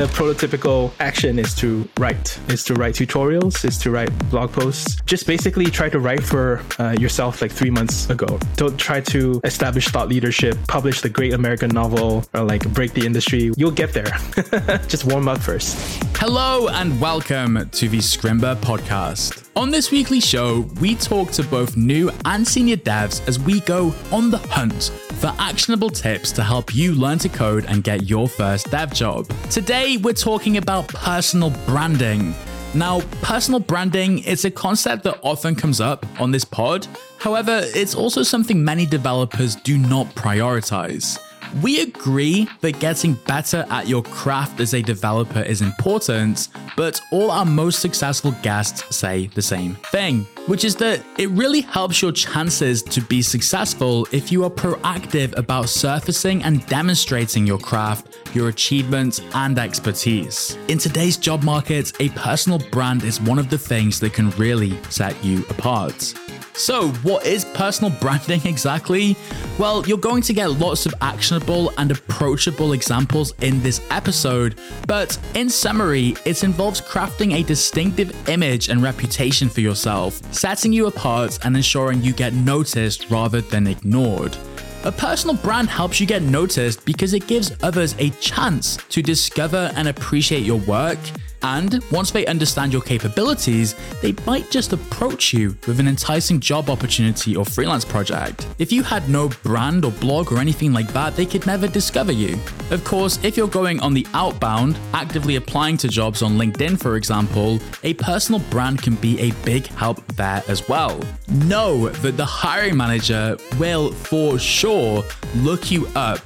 the prototypical action is to write, is to write tutorials, is to write blog posts. Just basically try to write for uh, yourself like three months ago. Don't try to establish thought leadership, publish the great American novel, or like break the industry. You'll get there. Just warm up first. Hello and welcome to the Scrimba podcast. On this weekly show, we talk to both new and senior devs as we go on the hunt for actionable tips to help you learn to code and get your first dev job. Today, we're talking about personal branding. Now, personal branding is a concept that often comes up on this pod. However, it's also something many developers do not prioritize. We agree that getting better at your craft as a developer is important, but all our most successful guests say the same thing, which is that it really helps your chances to be successful if you are proactive about surfacing and demonstrating your craft, your achievements, and expertise. In today's job market, a personal brand is one of the things that can really set you apart. So, what is personal branding exactly? Well, you're going to get lots of actionable and approachable examples in this episode, but in summary, it involves crafting a distinctive image and reputation for yourself, setting you apart, and ensuring you get noticed rather than ignored. A personal brand helps you get noticed because it gives others a chance to discover and appreciate your work and once they understand your capabilities, they might just approach you with an enticing job opportunity or freelance project. If you had no brand or blog or anything like that, they could never discover you. Of course, if you're going on the outbound, actively applying to jobs on LinkedIn, for example, a personal brand can be a big help there as well. Know that the hiring manager will for sure look you up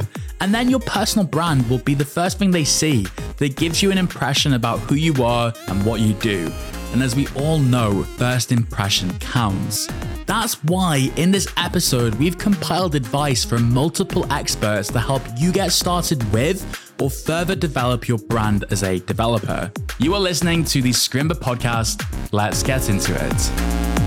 and then your personal brand will be the first thing they see that gives you an impression about who you are and what you do. And as we all know, first impression counts. That's why in this episode, we've compiled advice from multiple experts to help you get started with or further develop your brand as a developer. You are listening to the Scrimba podcast. Let's get into it.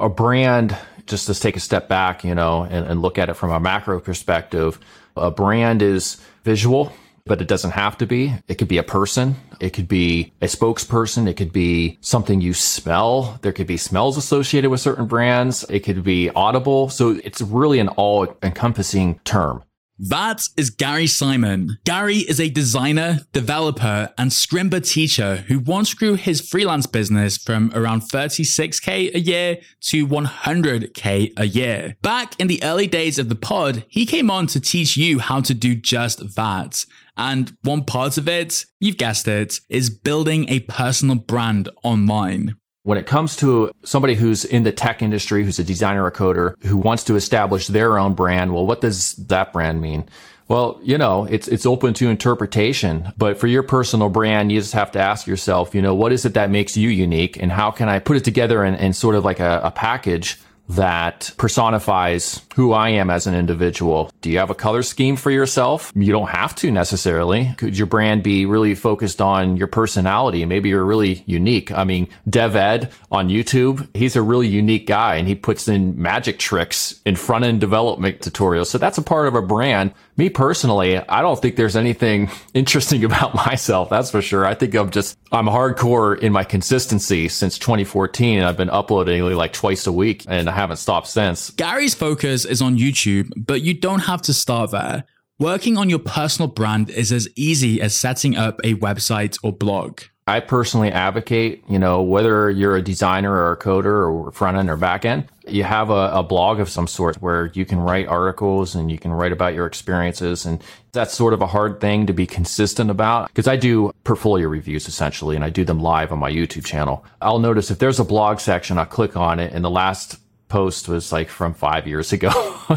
A brand just to take a step back, you know, and, and look at it from a macro perspective, a brand is visual, but it doesn't have to be. It could be a person. It could be a spokesperson. It could be something you smell. There could be smells associated with certain brands. It could be audible. So it's really an all encompassing term. That is Gary Simon. Gary is a designer, developer, and Scrimba teacher who once grew his freelance business from around 36k a year to 100k a year. Back in the early days of the pod, he came on to teach you how to do just that. And one part of it, you've guessed it, is building a personal brand online. When it comes to somebody who's in the tech industry, who's a designer or coder, who wants to establish their own brand, well, what does that brand mean? Well, you know, it's it's open to interpretation, but for your personal brand, you just have to ask yourself, you know, what is it that makes you unique, and how can I put it together in, in sort of like a, a package that personifies who I am as an individual. Do you have a color scheme for yourself? You don't have to necessarily. Could your brand be really focused on your personality? Maybe you're really unique. I mean, Dev Ed on YouTube, he's a really unique guy and he puts in magic tricks in front end development tutorials. So that's a part of a brand. Me personally, I don't think there's anything interesting about myself. That's for sure. I think I'm just, I'm hardcore in my consistency since 2014 and I've been uploading like twice a week and I haven't stopped since. Gary's focus is on YouTube, but you don't have to start there. Working on your personal brand is as easy as setting up a website or blog. I personally advocate, you know, whether you're a designer or a coder or front end or back end, you have a, a, blog of some sort where you can write articles and you can write about your experiences. And that's sort of a hard thing to be consistent about because I do portfolio reviews essentially and I do them live on my YouTube channel. I'll notice if there's a blog section, I'll click on it and the last post was like from five years ago.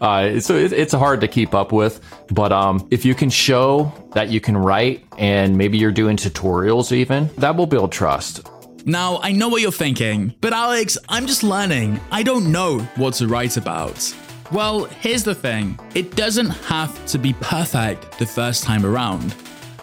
uh, so it, it's hard to keep up with. But um, if you can show that you can write and maybe you're doing tutorials even, that will build trust. Now, I know what you're thinking, but Alex, I'm just learning. I don't know what to write about. Well, here's the thing it doesn't have to be perfect the first time around.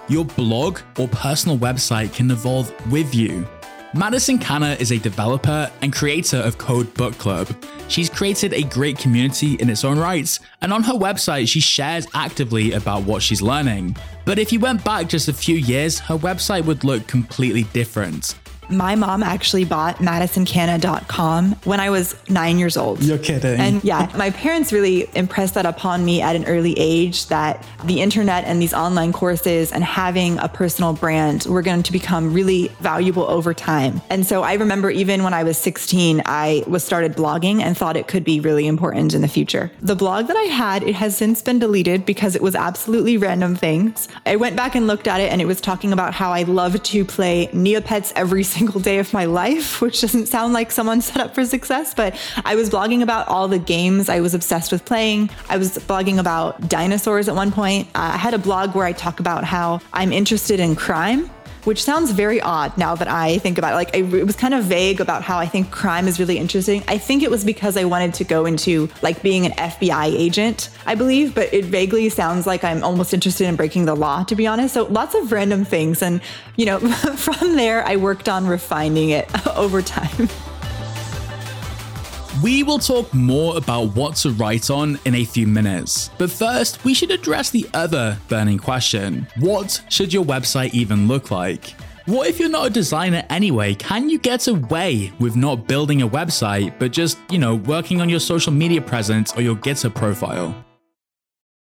Your blog or personal website can evolve with you Madison Kanna is a developer and creator of Code Book Club. She's created a great community in its own rights, and on her website, she shares actively about what she's learning. But if you went back just a few years, her website would look completely different. My mom actually bought madisonkanna.com when I was nine years old. You're kidding. And yeah, my parents really impressed that upon me at an early age that the internet and these online courses and having a personal brand were going to become really valuable over time. And so I remember even when I was 16, I was started blogging and thought it could be really important in the future. The blog that I had, it has since been deleted because it was absolutely random things. I went back and looked at it and it was talking about how I love to play Neopets every single single day of my life, which doesn't sound like someone set up for success, but I was blogging about all the games I was obsessed with playing. I was blogging about dinosaurs at one point. Uh, I had a blog where I talk about how I'm interested in crime which sounds very odd now that I think about it. Like, I, it was kind of vague about how I think crime is really interesting. I think it was because I wanted to go into like being an FBI agent, I believe, but it vaguely sounds like I'm almost interested in breaking the law, to be honest. So lots of random things. And, you know, from there, I worked on refining it over time. We will talk more about what to write on in a few minutes. But first, we should address the other burning question What should your website even look like? What if you're not a designer anyway? Can you get away with not building a website, but just, you know, working on your social media presence or your GitHub profile?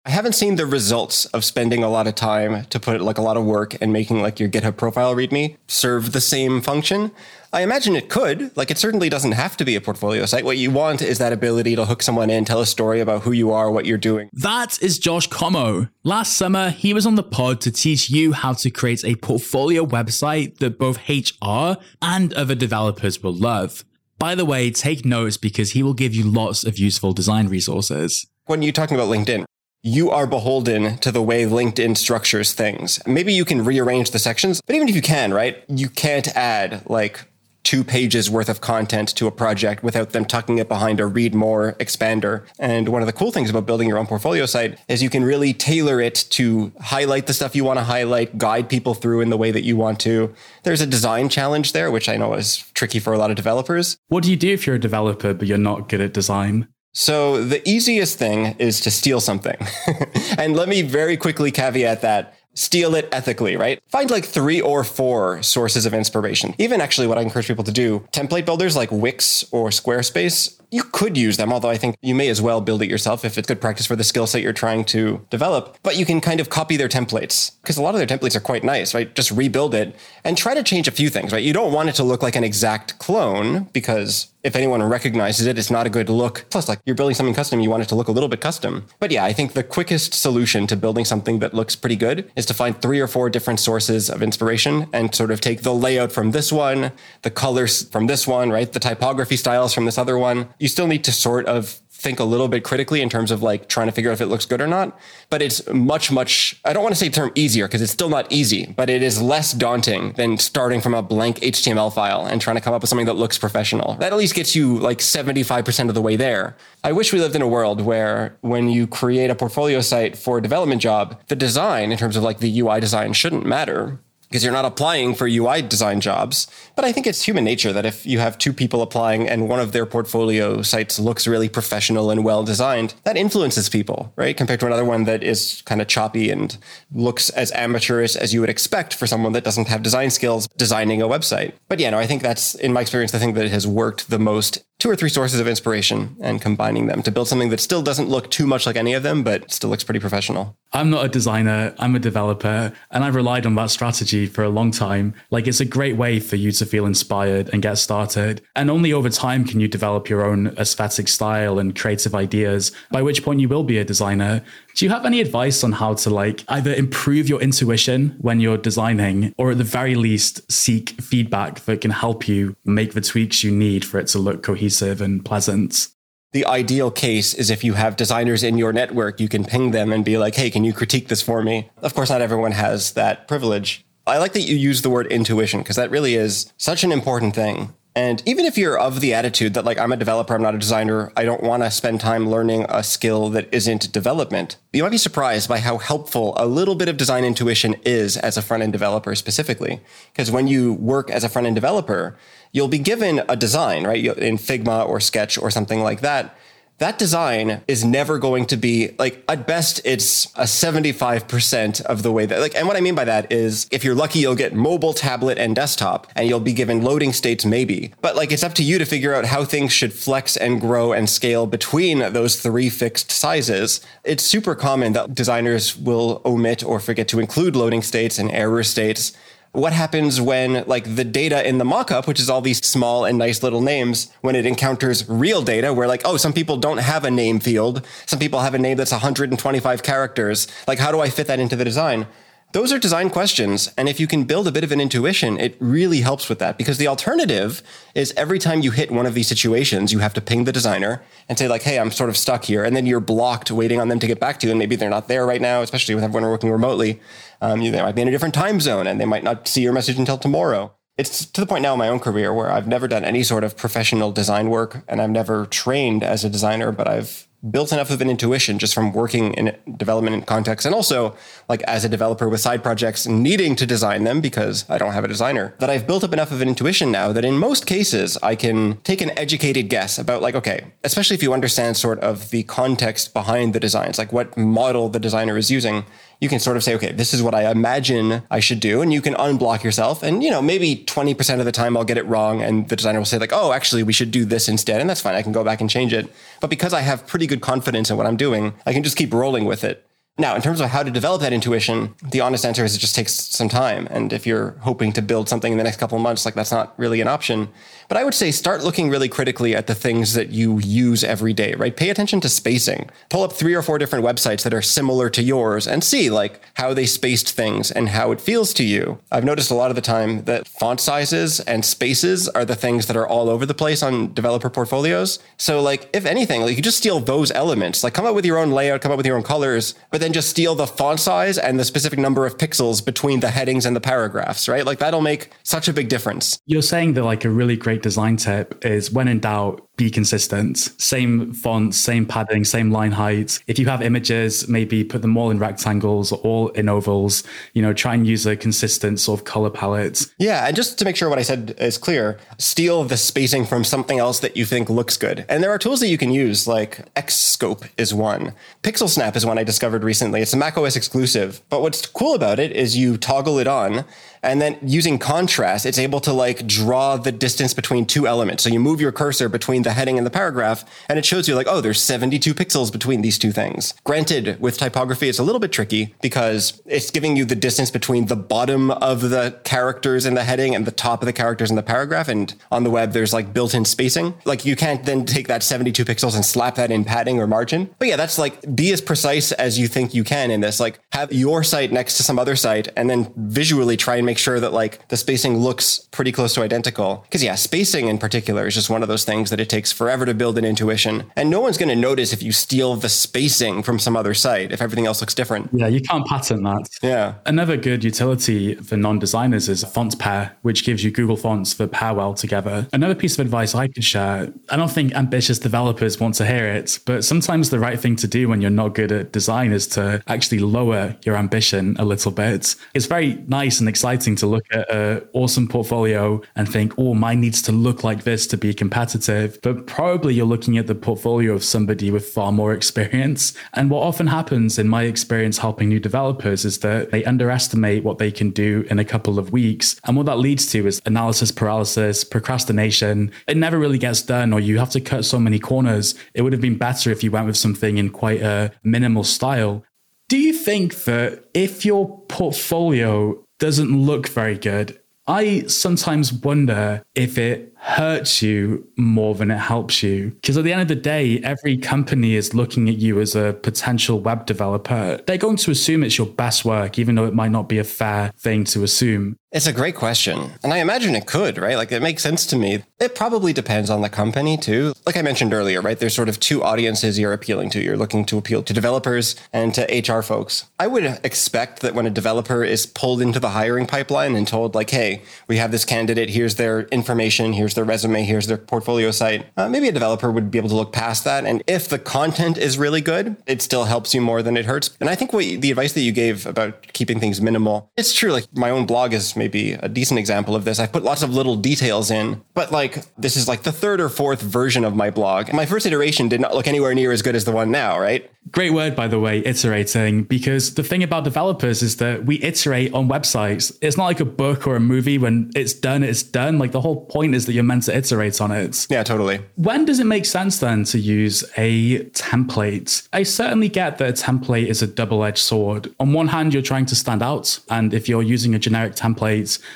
I haven't seen the results of spending a lot of time to put like a lot of work and making like your GitHub profile README serve the same function. I imagine it could. Like it certainly doesn't have to be a portfolio site. What you want is that ability to hook someone in, tell a story about who you are, what you're doing. That is Josh Comeau. Last summer, he was on the pod to teach you how to create a portfolio website that both HR and other developers will love. By the way, take notes because he will give you lots of useful design resources. When you're talking about LinkedIn, you are beholden to the way LinkedIn structures things. Maybe you can rearrange the sections, but even if you can, right, you can't add like two pages worth of content to a project without them tucking it behind a read more expander. And one of the cool things about building your own portfolio site is you can really tailor it to highlight the stuff you want to highlight, guide people through in the way that you want to. There's a design challenge there, which I know is tricky for a lot of developers. What do you do if you're a developer but you're not good at design? So the easiest thing is to steal something. and let me very quickly caveat that steal it ethically, right? Find like three or four sources of inspiration. Even actually what I encourage people to do, template builders like Wix or Squarespace, you could use them, although I think you may as well build it yourself if it's good practice for the skill set you're trying to develop. But you can kind of copy their templates because a lot of their templates are quite nice, right? Just rebuild it and try to change a few things, right? You don't want it to look like an exact clone because if anyone recognizes it, it's not a good look. Plus, like you're building something custom, you want it to look a little bit custom. But yeah, I think the quickest solution to building something that looks pretty good is to find three or four different sources of inspiration and sort of take the layout from this one, the colors from this one, right? The typography styles from this other one. You still need to sort of think a little bit critically in terms of like trying to figure out if it looks good or not. But it's much, much, I don't want to say term easier because it's still not easy, but it is less daunting than starting from a blank HTML file and trying to come up with something that looks professional. That at least gets you like 75% of the way there. I wish we lived in a world where when you create a portfolio site for a development job, the design in terms of like the UI design shouldn't matter because you're not applying for UI design jobs. But I think it's human nature that if you have two people applying and one of their portfolio sites looks really professional and well designed, that influences people, right? Compared to another one that is kind of choppy and looks as amateurish as you would expect for someone that doesn't have design skills designing a website. But yeah, no, I think that's, in my experience, the thing that has worked the most two or three sources of inspiration and combining them to build something that still doesn't look too much like any of them, but still looks pretty professional. I'm not a designer, I'm a developer, and I've relied on that strategy for a long time. Like, it's a great way for you to feel inspired and get started. And only over time can you develop your own aesthetic style and creative ideas, by which point you will be a designer. Do you have any advice on how to like either improve your intuition when you're designing or at the very least seek feedback that can help you make the tweaks you need for it to look cohesive and pleasant? The ideal case is if you have designers in your network, you can ping them and be like, hey, can you critique this for me? Of course, not everyone has that privilege. I like that you use the word intuition because that really is such an important thing And even if you're of the attitude that, like, I'm a developer, I'm not a designer, I don't want to spend time learning a skill that isn't development, you might be surprised by how helpful a little bit of design intuition is as a front end developer specifically. Because when you work as a front end developer, you'll be given a design, right? In Figma or Sketch or something like that that design is never going to be like at best it's a 75% of the way that like and what i mean by that is if you're lucky you'll get mobile tablet and desktop and you'll be given loading states maybe. But like it's up to you to figure out how things should flex and grow and scale between those three fixed sizes. It's super common that designers will omit or forget to include loading states and error states what happens when like the data in the mockup, which is all these small and nice little names, when it encounters real data where like, oh, some people don't have a name field. Some people have a name that's 125 characters. Like, how do I fit that into the design? Those are design questions. And if you can build a bit of an intuition, it really helps with that because the alternative is every time you hit one of these situations, you have to ping the designer and say like, Hey, I'm sort of stuck here. And then you're blocked waiting on them to get back to you. And maybe they're not there right now, especially with everyone working remotely. Um, they might be in a different time zone and they might not see your message until tomorrow. It's to the point now in my own career where I've never done any sort of professional design work and I've never trained as a designer, but I've built enough of an intuition just from working in development context and also like as a developer with side projects needing to design them because I don't have a designer that I've built up enough of an intuition now that in most cases I can take an educated guess about like okay especially if you understand sort of the context behind the designs like what model the designer is using you can sort of say, okay, this is what I imagine I should do. And you can unblock yourself. And, you know, maybe 20% of the time I'll get it wrong. And the designer will say, like, oh, actually, we should do this instead. And that's fine. I can go back and change it. But because I have pretty good confidence in what I'm doing, I can just keep rolling with it. Now, in terms of how to develop that intuition, the honest answer is it just takes some time. And if you're hoping to build something in the next couple of months, like that's not really an option. But I would say start looking really critically at the things that you use every day, right? Pay attention to spacing. Pull up three or four different websites that are similar to yours and see like how they spaced things and how it feels to you. I've noticed a lot of the time that font sizes and spaces are the things that are all over the place on developer portfolios. So like if anything, like you just steal those elements, like come up with your own layout, come up with your own colors, but then just steal the font size and the specific number of pixels between the headings and the paragraphs, right? Like that'll make such a big difference. You're saying that like a really great design tip is when in doubt, be consistent. Same fonts, same padding, same line height. If you have images, maybe put them all in rectangles or all in ovals. You know, try and use a consistent sort of color palette. Yeah, and just to make sure what I said is clear, steal the spacing from something else that you think looks good. And there are tools that you can use, like Xscope is one. Pixel Snap is one I discovered recently. It's a macOS exclusive. But what's cool about it is you toggle it on and then using contrast, it's able to like draw the distance between two elements. So you move your cursor between the heading and the paragraph, and it shows you like, oh, there's 72 pixels between these two things. Granted, with typography, it's a little bit tricky because it's giving you the distance between the bottom of the characters in the heading and the top of the characters in the paragraph. And on the web, there's like built-in spacing. Like you can't then take that 72 pixels and slap that in padding or margin. But yeah, that's like be as precise as you think you can in this. Like have your site next to some other site and then visually try and make make sure that like the spacing looks pretty close to identical. Because yeah, spacing in particular is just one of those things that it takes forever to build an intuition. And no one's going to notice if you steal the spacing from some other site if everything else looks different. Yeah, you can't patent that. Yeah. Another good utility for non-designers is a Fontpair, which gives you Google fonts that pair well together. Another piece of advice I could share, I don't think ambitious developers want to hear it, but sometimes the right thing to do when you're not good at design is to actually lower your ambition a little bit. It's very nice and exciting to look at an awesome portfolio and think, oh, mine needs to look like this to be competitive. But probably you're looking at the portfolio of somebody with far more experience. And what often happens in my experience helping new developers is that they underestimate what they can do in a couple of weeks. And what that leads to is analysis paralysis, procrastination. It never really gets done, or you have to cut so many corners. It would have been better if you went with something in quite a minimal style. Do you think that if your portfolio doesn't look very good. I sometimes wonder if it hurts you more than it helps you. Because at the end of the day, every company is looking at you as a potential web developer. They're going to assume it's your best work, even though it might not be a fair thing to assume. It's a great question. And I imagine it could, right? Like it makes sense to me. It probably depends on the company too. Like I mentioned earlier, right? There's sort of two audiences you're appealing to. You're looking to appeal to developers and to HR folks. I would expect that when a developer is pulled into the hiring pipeline and told like, hey, we have this candidate, here's their information, here's their resume, here's their portfolio site, uh, maybe a developer would be able to look past that. And if the content is really good, it still helps you more than it hurts. And I think what the advice that you gave about keeping things minimal, it's true. Like my own blog is maybe a decent example of this. I've put lots of little details in, but like this is like the third or fourth version of my blog. My first iteration did not look anywhere near as good as the one now, right? Great word, by the way, iterating, because the thing about developers is that we iterate on websites. It's not like a book or a movie when it's done, it's done. Like the whole point is that you're meant to iterate on it. Yeah, totally. When does it make sense then to use a template? I certainly get that a template is a double edged sword. On one hand, you're trying to stand out. And if you're using a generic template,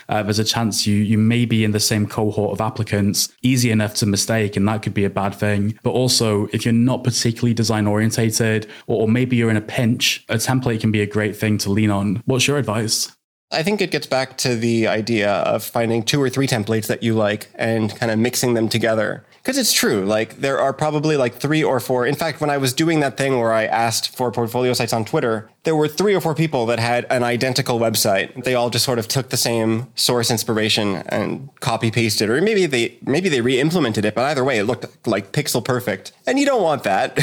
uh, there's a chance you, you may be in the same cohort of applicants, easy enough to mistake, and that could be a bad thing. But also, if you're not particularly design orientated, or, or maybe you're in a pinch, a template can be a great thing to lean on. What's your advice? I think it gets back to the idea of finding two or three templates that you like and kind of mixing them together. Because it's true, like there are probably like three or four. In fact, when I was doing that thing where I asked for portfolio sites on Twitter, there were three or four people that had an identical website. They all just sort of took the same source inspiration and copy pasted, or maybe they maybe they re-implemented it. But either way, it looked like pixel perfect, and you don't want that.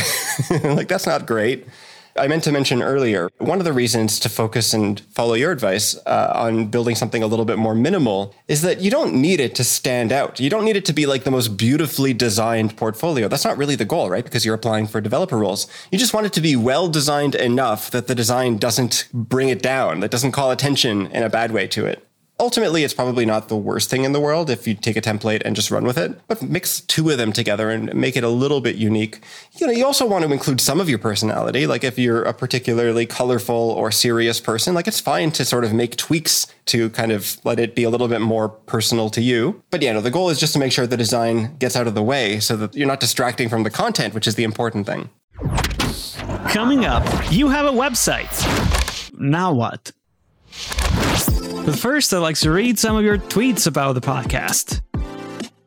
like that's not great. I meant to mention earlier, one of the reasons to focus and follow your advice uh, on building something a little bit more minimal is that you don't need it to stand out. You don't need it to be like the most beautifully designed portfolio. That's not really the goal, right? Because you're applying for developer roles. You just want it to be well designed enough that the design doesn't bring it down, that doesn't call attention in a bad way to it ultimately it's probably not the worst thing in the world if you take a template and just run with it but mix two of them together and make it a little bit unique. You know you also want to include some of your personality like if you're a particularly colorful or serious person like it's fine to sort of make tweaks to kind of let it be a little bit more personal to you. But yeah no the goal is just to make sure the design gets out of the way so that you're not distracting from the content which is the important thing. Coming up you have a website. Now what but first, I'd like to read some of your tweets about the podcast.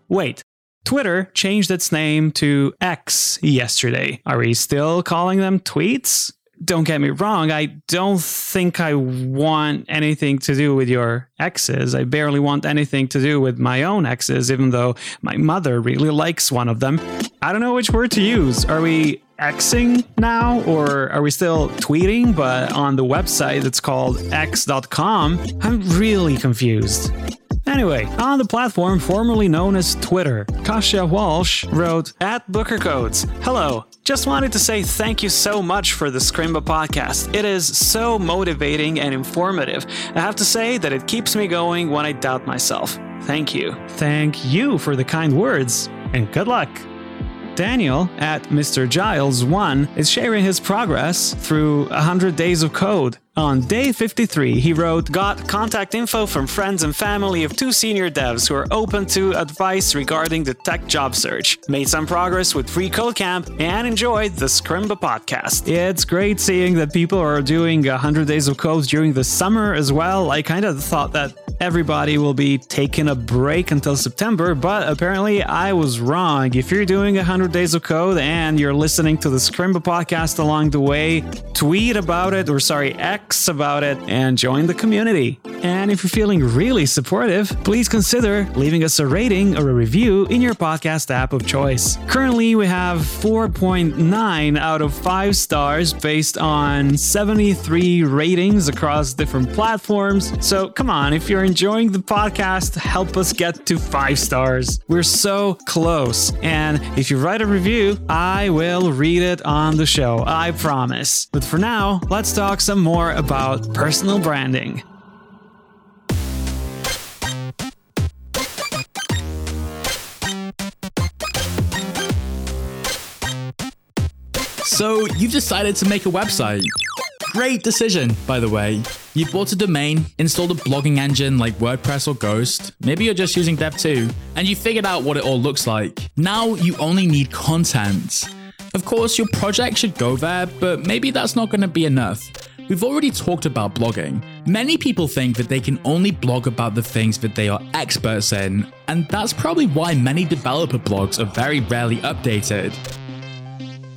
Wait, Twitter changed its name to X yesterday. Are we still calling them tweets? Don't get me wrong, I don't think I want anything to do with your exes. I barely want anything to do with my own exes, even though my mother really likes one of them. I don't know which word to use. Are we Xing now, or are we still tweeting? But on the website, it's called x.com. I'm really confused. Anyway, on the platform formerly known as Twitter, Kasia Walsh wrote at Booker Codes, Hello, just wanted to say thank you so much for the Scrimba podcast. It is so motivating and informative. I have to say that it keeps me going when I doubt myself. Thank you. Thank you for the kind words, and good luck. Daniel at Mr. Giles 1 is sharing his progress through 100 days of code. On day 53, he wrote, Got contact info from friends and family of two senior devs who are open to advice regarding the tech job search. Made some progress with Free Code Camp and enjoyed the Scrimba podcast. It's great seeing that people are doing 100 days of code during the summer as well. I kind of thought that everybody will be taking a break until September, but apparently I was wrong. If you're doing 100 days of code and you're listening to the Scrimba podcast along the way, tweet about it, or sorry, X about it, and join the community. And if you're feeling really supportive, please consider leaving us a rating or a review in your podcast app of choice. Currently, we have 4.9 out of 5 stars based on 73 ratings across different platforms. So come on, if you're enjoying the podcast, help us get to 5 stars. We're so close. And if you write a review, I will read it on the show. I promise. But for now, let's talk some more about personal branding. So, you've decided to make a website. Great decision, by the way. You've bought a domain, installed a blogging engine like WordPress or Ghost, maybe you're just using Dev2, and you figured out what it all looks like. Now you only need content. Of course, your project should go there, but maybe that's not going to be enough. We've already talked about blogging. Many people think that they can only blog about the things that they are experts in, and that's probably why many developer blogs are very rarely updated.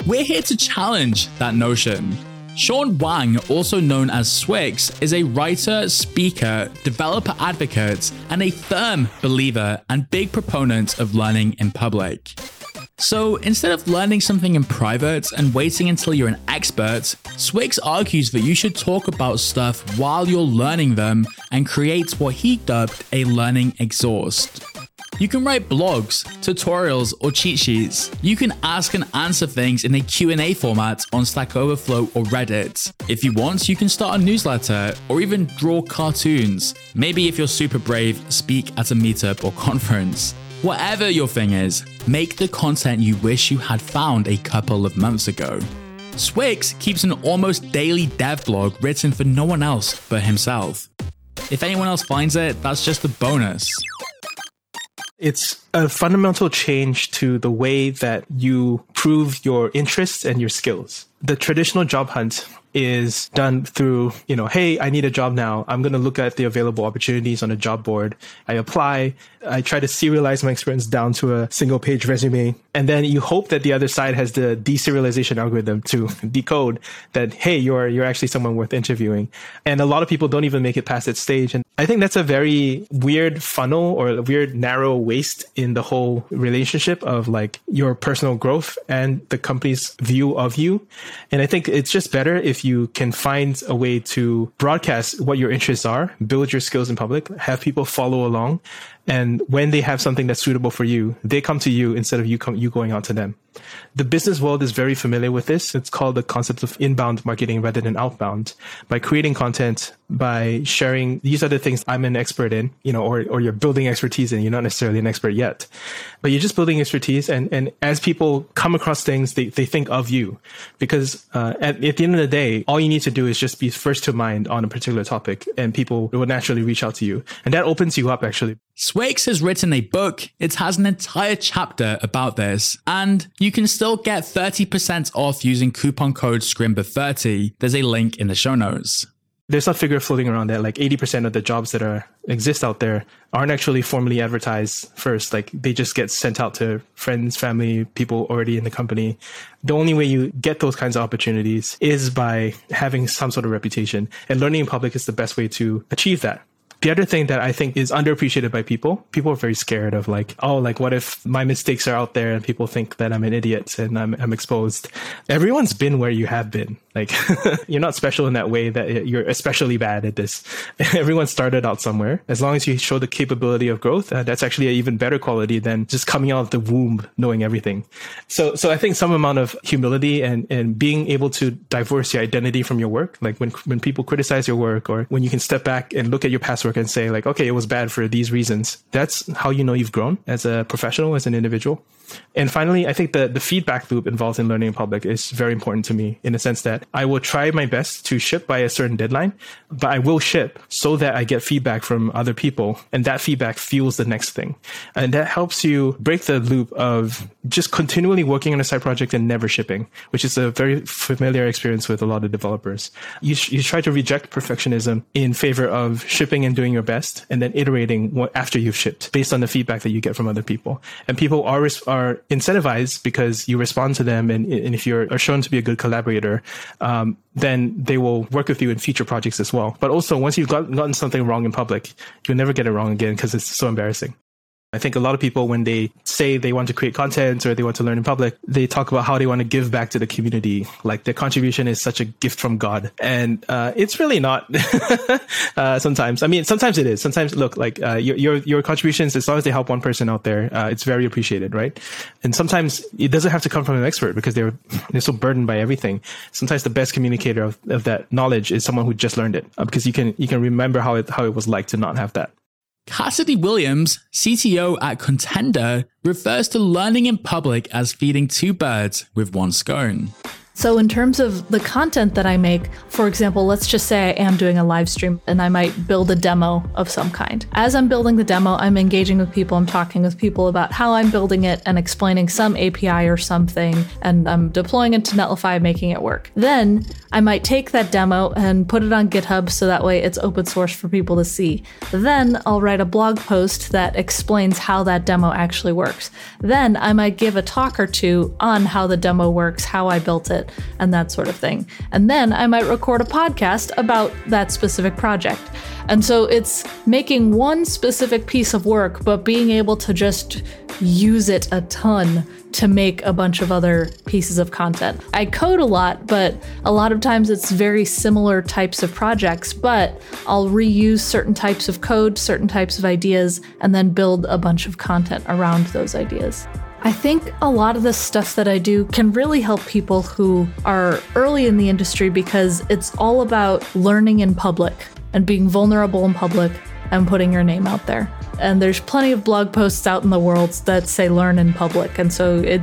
We're here to challenge that notion. Shawn Wang, also known as Swyx, is a writer, speaker, developer advocate, and a firm believer and big proponent of learning in public. So instead of learning something in private and waiting until you're an expert, Swyx argues that you should talk about stuff while you're learning them and creates what he dubbed a learning exhaust. You can write blogs, tutorials, or cheat sheets. You can ask and answer things in a Q&A format on Stack Overflow or Reddit. If you want, you can start a newsletter or even draw cartoons. Maybe if you're super brave, speak at a meetup or conference. Whatever your thing is, make the content you wish you had found a couple of months ago. Swyx keeps an almost daily dev blog written for no one else but himself. If anyone else finds it, that's just a bonus. It's a fundamental change to the way that you prove your interests and your skills. The traditional job hunt is done through, you know, hey, I need a job now. I'm going to look at the available opportunities on a job board. I apply. I try to serialize my experience down to a single page resume. And then you hope that the other side has the deserialization algorithm to decode that, hey, you're, you're actually someone worth interviewing. And a lot of people don't even make it past that stage. And I think that's a very weird funnel or a weird narrow waist in the whole relationship of like your personal growth and the company's view of you. And I think it's just better if you can find a way to broadcast what your interests are, build your skills in public, have people follow along. And when they have something that's suitable for you, they come to you instead of you come, you going out to them. The business world is very familiar with this. It's called the concept of inbound marketing rather than outbound. By creating content, by sharing, these are the things I'm an expert in, you know, or, or you're building expertise in. You're not necessarily an expert yet, but you're just building expertise. And, and as people come across things, they, they think of you because uh, at, at the end of the day, all you need to do is just be first to mind on a particular topic and people will naturally reach out to you. And that opens you up actually. Swyx has written a book. It has an entire chapter about this, and you can still get 30% off using coupon code SCRIMBA30. There's a link in the show notes. There's a figure floating around that like 80% of the jobs that are exist out there aren't actually formally advertised first. Like they just get sent out to friends, family, people already in the company. The only way you get those kinds of opportunities is by having some sort of reputation. And learning in public is the best way to achieve that. The other thing that I think is underappreciated by people, people are very scared of like, oh, like what if my mistakes are out there and people think that I'm an idiot and I'm, I'm exposed. Everyone's been where you have been. Like you're not special in that way that you're especially bad at this. Everyone started out somewhere. As long as you show the capability of growth, uh, that's actually an even better quality than just coming out of the womb knowing everything. So, so I think some amount of humility and, and being able to divorce your identity from your work, like when, when people criticize your work or when you can step back and look at your past work and say like, okay, it was bad for these reasons. That's how you know you've grown as a professional, as an individual. And finally, I think the, the feedback loop involved in learning in public is very important to me in the sense that I will try my best to ship by a certain deadline, but I will ship so that I get feedback from other people and that feedback fuels the next thing. And that helps you break the loop of just continually working on a side project and never shipping, which is a very familiar experience with a lot of developers. You, sh- you try to reject perfectionism in favor of shipping and doing your best and then iterating what, after you've shipped based on the feedback that you get from other people. And people are, are incentivized because you respond to them. And, and if you're shown to be a good collaborator, um, then they will work with you in future projects as well. But also, once you've got, gotten something wrong in public, you'll never get it wrong again because it's so embarrassing. I think a lot of people, when they say they want to create content or they want to learn in public, they talk about how they want to give back to the community. Like their contribution is such a gift from God. And uh, it's really not uh, sometimes. I mean, sometimes it is. Sometimes, look, like uh, your, your, your, contributions, as long as they help one person out there, uh, it's very appreciated, right? And sometimes it doesn't have to come from an expert because they're, they're so burdened by everything. Sometimes the best communicator of, of that knowledge is someone who just learned it uh, because you can, you can remember how it, how it was like to not have that. Cassidy Williams, CTO at Contenda, refers to learning in public as feeding two birds with one scone. So, in terms of the content that I make, for example, let's just say I am doing a live stream and I might build a demo of some kind. As I'm building the demo, I'm engaging with people, I'm talking with people about how I'm building it and explaining some API or something, and I'm deploying it to Netlify, making it work. Then I might take that demo and put it on GitHub so that way it's open source for people to see. Then I'll write a blog post that explains how that demo actually works. Then I might give a talk or two on how the demo works, how I built it, and that sort of thing. And then I might record a podcast about that specific project. And so it's making one specific piece of work, but being able to just use it a ton to make a bunch of other pieces of content. I code a lot, but a lot of times it's very similar types of projects, but I'll reuse certain types of code, certain types of ideas, and then build a bunch of content around those ideas. I think a lot of the stuff that I do can really help people who are early in the industry because it's all about learning in public and being vulnerable in public and putting your name out there. And there's plenty of blog posts out in the world that say learn in public. And so it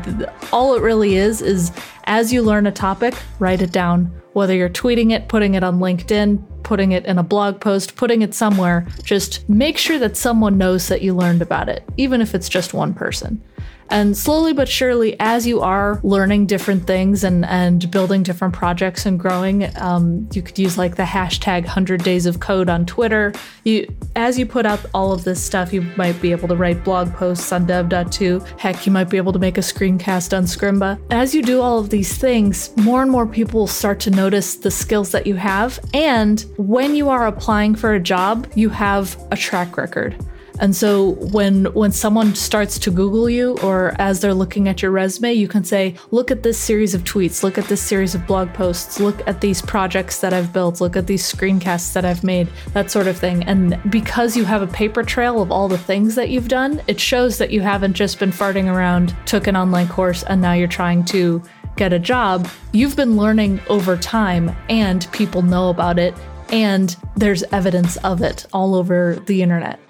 all it really is is as you learn a topic, write it down. Whether you're tweeting it, putting it on LinkedIn, putting it in a blog post, putting it somewhere, just make sure that someone knows that you learned about it, even if it's just one person. And slowly but surely, as you are learning different things and, and building different projects and growing, um, you could use like the hashtag 100 days of code on Twitter. You, as you put up all of this stuff, you might be able to write blog posts on dev.to. Heck, you might be able to make a screencast on Scrimba. As you do all of these things, more and more people will start to notice the skills that you have. And when you are applying for a job, you have a track record. And so when when someone starts to Google you or as they're looking at your resume, you can say, look at this series of tweets, look at this series of blog posts, look at these projects that I've built, look at these screencasts that I've made, that sort of thing. And because you have a paper trail of all the things that you've done, it shows that you haven't just been farting around, took an online course, and now you're trying to get a job. You've been learning over time and people know about it and there's evidence of it all over the internet.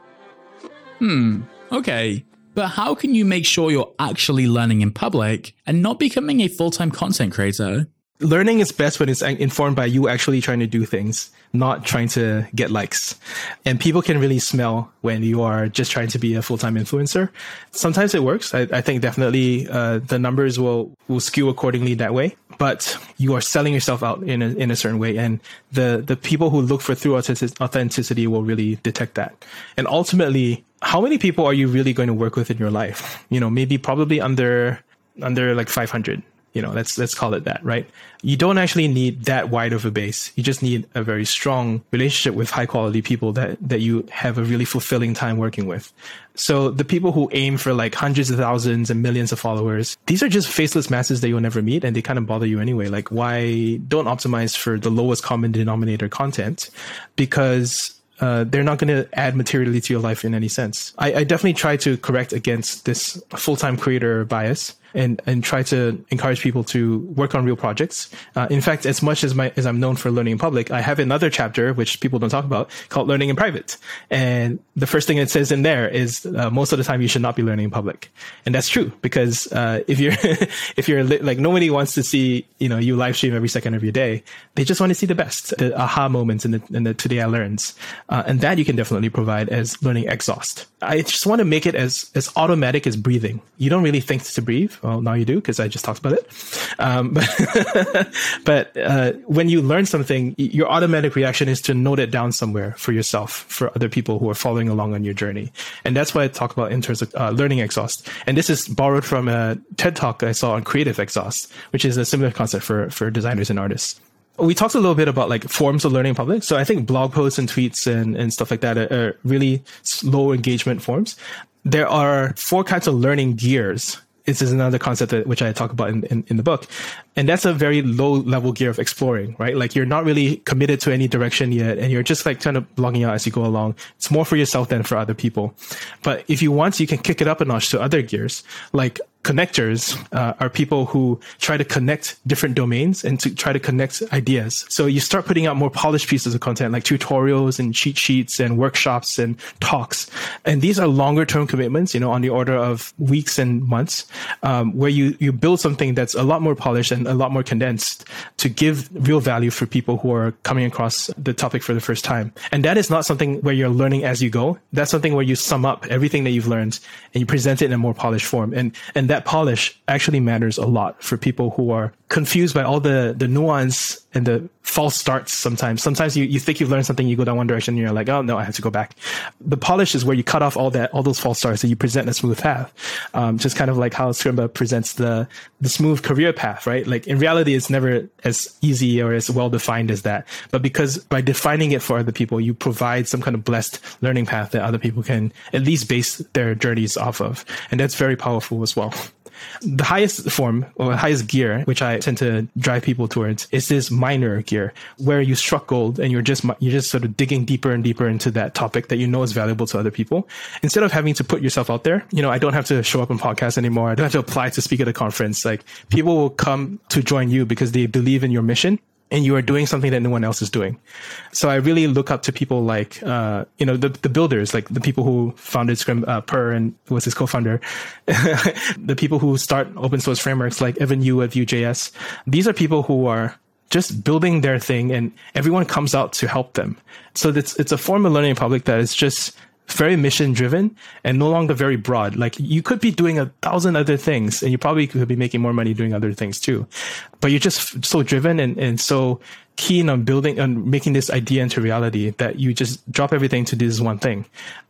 Hmm, okay. But how can you make sure you're actually learning in public and not becoming a full time content creator? Learning is best when it's informed by you actually trying to do things, not trying to get likes. And people can really smell when you are just trying to be a full time influencer. Sometimes it works. I, I think definitely uh, the numbers will, will skew accordingly that way. But you are selling yourself out in a, in a certain way. And the, the people who look for through authenticity will really detect that. And ultimately, how many people are you really going to work with in your life? You know, maybe probably under under like 500. You know, let's let's call it that, right? You don't actually need that wide of a base. You just need a very strong relationship with high quality people that that you have a really fulfilling time working with. So the people who aim for like hundreds of thousands and millions of followers, these are just faceless masses that you'll never meet and they kind of bother you anyway. Like why don't optimize for the lowest common denominator content? Because uh, they're not going to add materially to your life in any sense. I, I definitely try to correct against this full time creator bias and and try to encourage people to work on real projects. Uh, in fact, as much as my as I'm known for learning in public, I have another chapter which people don't talk about called learning in private. And the first thing it says in there is uh, most of the time you should not be learning in public, and that's true because uh, if you're if you're li- like nobody wants to see you know you live stream every second of your day, they just want to see the best, the aha moments and the, and the today I learns, uh, and that you can definitely provide as learning exhaust. I just want to make it as as automatic as breathing. You don't really think to breathe well, now you do because I just talked about it. Um, but but uh, when you learn something, your automatic reaction is to note it down somewhere for yourself, for other people who are following along on your journey. And that's why I talk about in terms of uh, learning exhaust. And this is borrowed from a TED talk I saw on creative exhaust, which is a similar concept for for designers and artists we talked a little bit about like forms of learning in public. So I think blog posts and tweets and, and stuff like that are, are really low engagement forms. There are four kinds of learning gears this is another concept that, which I talk about in, in, in, the book. And that's a very low level gear of exploring, right? Like you're not really committed to any direction yet. And you're just like kind of blogging out as you go along. It's more for yourself than for other people. But if you want, you can kick it up a notch to other gears. Like connectors uh, are people who try to connect different domains and to try to connect ideas. So you start putting out more polished pieces of content like tutorials and cheat sheets and workshops and talks. And these are longer term commitments, you know, on the order of weeks and months, um, where you, you build something that's a lot more polished and a lot more condensed to give real value for people who are coming across the topic for the first time. And that is not something where you're learning as you go. That's something where you sum up everything that you've learned and you present it in a more polished form. And, and that polish actually matters a lot for people who are confused by all the, the nuance and the false starts sometimes. Sometimes you, you think you've learned something, you go down one direction and you're like, oh no, I have to go back. The polish is where you cut off all that, all those false starts and you present a smooth path. Um, just kind of like how Scrimba presents the, the smooth career path, right? Like in reality, it's never as easy or as well defined as that. But because by defining it for other people, you provide some kind of blessed learning path that other people can at least base their journeys off of. And that's very powerful as well. The highest form or highest gear, which I tend to drive people towards, is this miner gear, where you struck gold and you're just you're just sort of digging deeper and deeper into that topic that you know is valuable to other people. Instead of having to put yourself out there, you know, I don't have to show up on podcasts anymore. I don't have to apply to speak at a conference. Like people will come to join you because they believe in your mission and you are doing something that no one else is doing. So I really look up to people like, uh, you know, the, the builders, like the people who founded Scrim, uh, Per and was his co-founder, the people who start open source frameworks like Evan You at Vue.js. These are people who are just building their thing and everyone comes out to help them. So it's, it's a form of learning in public that is just very mission driven and no longer very broad. Like you could be doing a thousand other things and you probably could be making more money doing other things too. But you're just so driven and, and so keen on building and making this idea into reality that you just drop everything to do this one thing.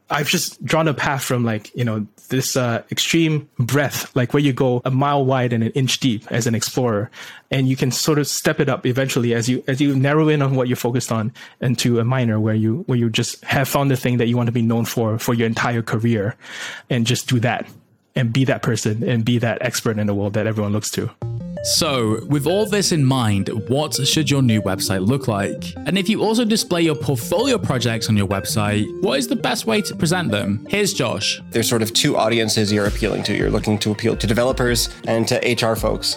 I've just drawn a path from like, you know, this uh, extreme breadth, like where you go a mile wide and an inch deep as an explorer. And you can sort of step it up eventually as you, as you narrow in on what you're focused on into a miner where you, where you just have found the thing that you want to be known for, for your entire career and just do that and be that person and be that expert in the world that everyone looks to. So, with all this in mind, what should your new website look like? And if you also display your portfolio projects on your website, what is the best way to present them? Here's Josh. There's sort of two audiences you're appealing to. You're looking to appeal to developers and to HR folks.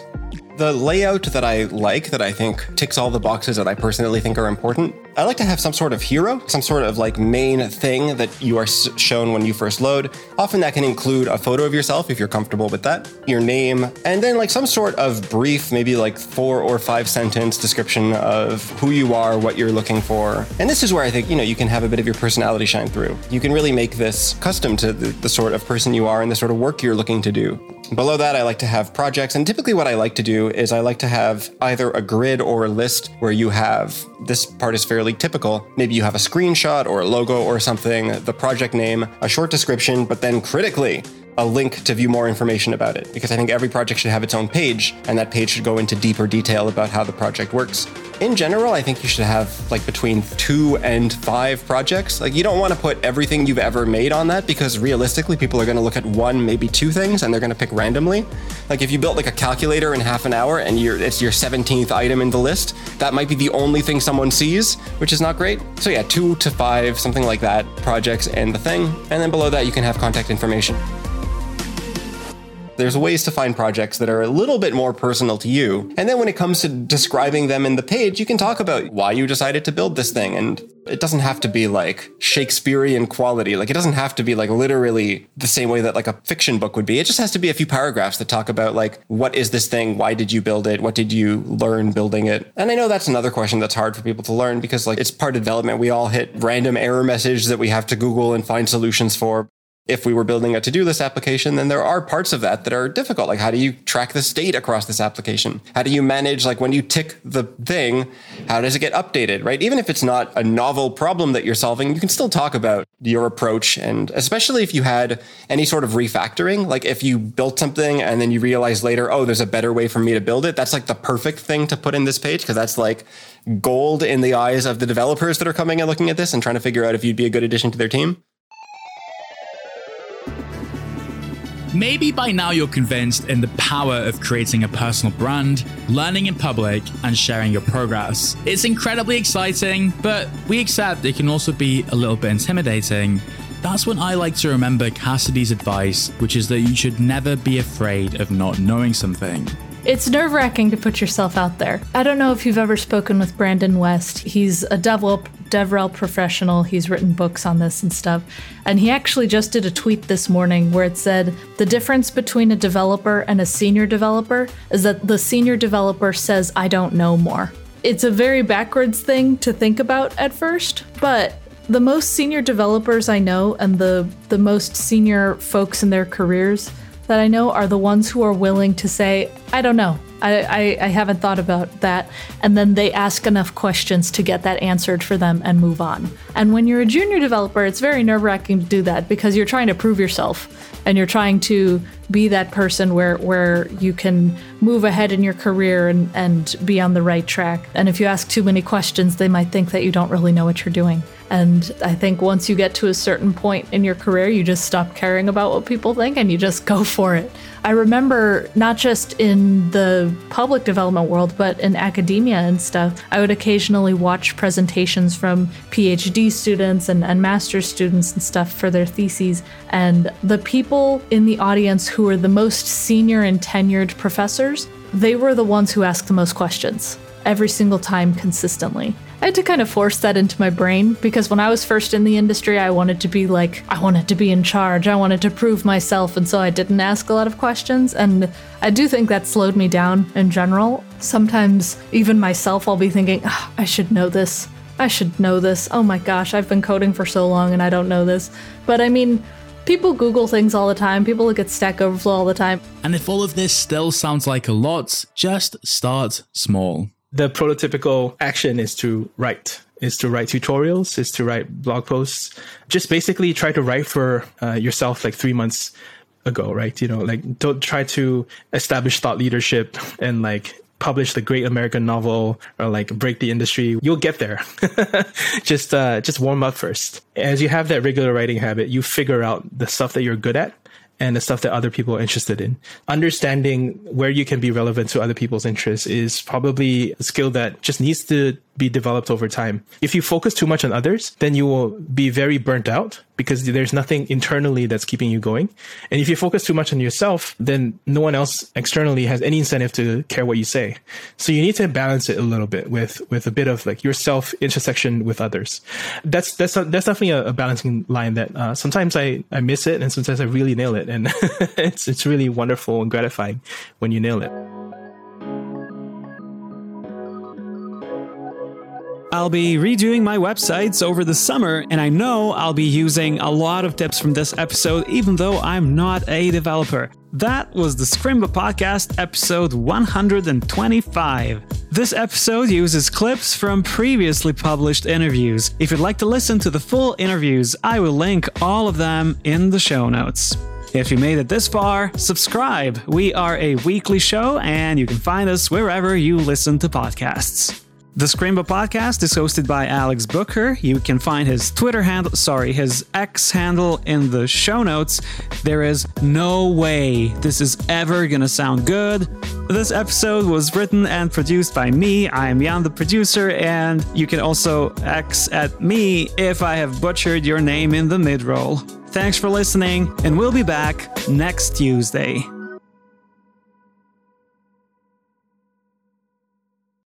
The layout that I like, that I think ticks all the boxes that I personally think are important, I like to have some sort of hero, some sort of like main thing that you are shown when you first load. Often that can include a photo of yourself if you're comfortable with that, your name, and then like some sort of brief, maybe like four or five sentence description of who you are, what you're looking for. And this is where I think, you know, you can have a bit of your personality shine through. You can really make this custom to the, the sort of person you are and the sort of work you're looking to do. Below that, I like to have projects, and typically what I like to do is I like to have either a grid or a list where you have this part is fairly typical. Maybe you have a screenshot or a logo or something, the project name, a short description, but then critically, a link to view more information about it because I think every project should have its own page and that page should go into deeper detail about how the project works. In general, I think you should have like between two and five projects. Like you don't want to put everything you've ever made on that because realistically, people are going to look at one, maybe two things and they're going to pick randomly. Like if you built like a calculator in half an hour and it's your 17th item in the list, that might be the only thing someone sees, which is not great. So yeah, two to five, something like that, projects and the thing. And then below that, you can have contact information there's ways to find projects that are a little bit more personal to you. And then when it comes to describing them in the page, you can talk about why you decided to build this thing. And it doesn't have to be like Shakespearean quality. Like it doesn't have to be like literally the same way that like a fiction book would be. It just has to be a few paragraphs that talk about like, what is this thing? Why did you build it? What did you learn building it? And I know that's another question that's hard for people to learn because like it's part of development. We all hit random error message that we have to Google and find solutions for if we were building a to-do list application, then there are parts of that that are difficult. Like how do you track the state across this application? How do you manage, like when you tick the thing, how does it get updated, right? Even if it's not a novel problem that you're solving, you can still talk about your approach. And especially if you had any sort of refactoring, like if you built something and then you realize later, oh, there's a better way for me to build it. That's like the perfect thing to put in this page because that's like gold in the eyes of the developers that are coming and looking at this and trying to figure out if you'd be a good addition to their team. Maybe by now you're convinced in the power of creating a personal brand, learning in public, and sharing your progress. It's incredibly exciting, but we accept it can also be a little bit intimidating. That's when I like to remember Cassidy's advice, which is that you should never be afraid of not knowing something. It's nerve wracking to put yourself out there. I don't know if you've ever spoken with Brandon West. He's a develop, DevRel professional. He's written books on this and stuff. And he actually just did a tweet this morning where it said the difference between a developer and a senior developer is that the senior developer says, I don't know more. It's a very backwards thing to think about at first, but the most senior developers I know and the, the most senior folks in their careers that I know are the ones who are willing to say, I don't know. I, I, I, haven't thought about that. And then they ask enough questions to get that answered for them and move on. And when you're a junior developer, it's very nerve wracking to do that because you're trying to prove yourself and you're trying to be that person where, where you can move ahead in your career and, and be on the right track. And if you ask too many questions, they might think that you don't really know what you're doing. And I think once you get to a certain point in your career, you just stop caring about what people think and you just go for it. I remember not just in the public development world, but in academia and stuff, I would occasionally watch presentations from PhD students and, and master's students and stuff for their theses. And the people in the audience who were the most senior and tenured professors, they were the ones who asked the most questions every single time consistently. I had to kind of force that into my brain because when I was first in the industry, I wanted to be like, I wanted to be in charge. I wanted to prove myself. And so I didn't ask a lot of questions. And I do think that slowed me down in general. Sometimes, even myself, I'll be thinking, oh, I should know this. I should know this. Oh my gosh, I've been coding for so long and I don't know this. But I mean, people Google things all the time. People look at Stack Overflow all the time. And if all of this still sounds like a lot, just start small the prototypical action is to write is to write tutorials is to write blog posts just basically try to write for uh, yourself like three months ago right you know like don't try to establish thought leadership and like publish the great american novel or like break the industry you'll get there just uh just warm up first as you have that regular writing habit you figure out the stuff that you're good at and the stuff that other people are interested in. Understanding where you can be relevant to other people's interests is probably a skill that just needs to be developed over time. If you focus too much on others, then you will be very burnt out because there's nothing internally that's keeping you going. And if you focus too much on yourself, then no one else externally has any incentive to care what you say. So you need to balance it a little bit with, with a bit of like yourself intersection with others. That's, that's, that's definitely a, a, balancing line that, uh, sometimes I, I miss it and sometimes I really nail it. And it's, it's really wonderful and gratifying when you nail it. I'll be redoing my websites over the summer, and I know I'll be using a lot of tips from this episode, even though I'm not a developer. That was the Scrimba Podcast, episode 125. This episode uses clips from previously published interviews. If you'd like to listen to the full interviews, I will link all of them in the show notes. If you made it this far, subscribe. We are a weekly show, and you can find us wherever you listen to podcasts. The Scrimba podcast is hosted by Alex Booker. You can find his Twitter handle, sorry, his X handle in the show notes. There is no way this is ever gonna sound good. This episode was written and produced by me. I am Jan, the producer, and you can also X at me if I have butchered your name in the mid roll. Thanks for listening, and we'll be back next Tuesday.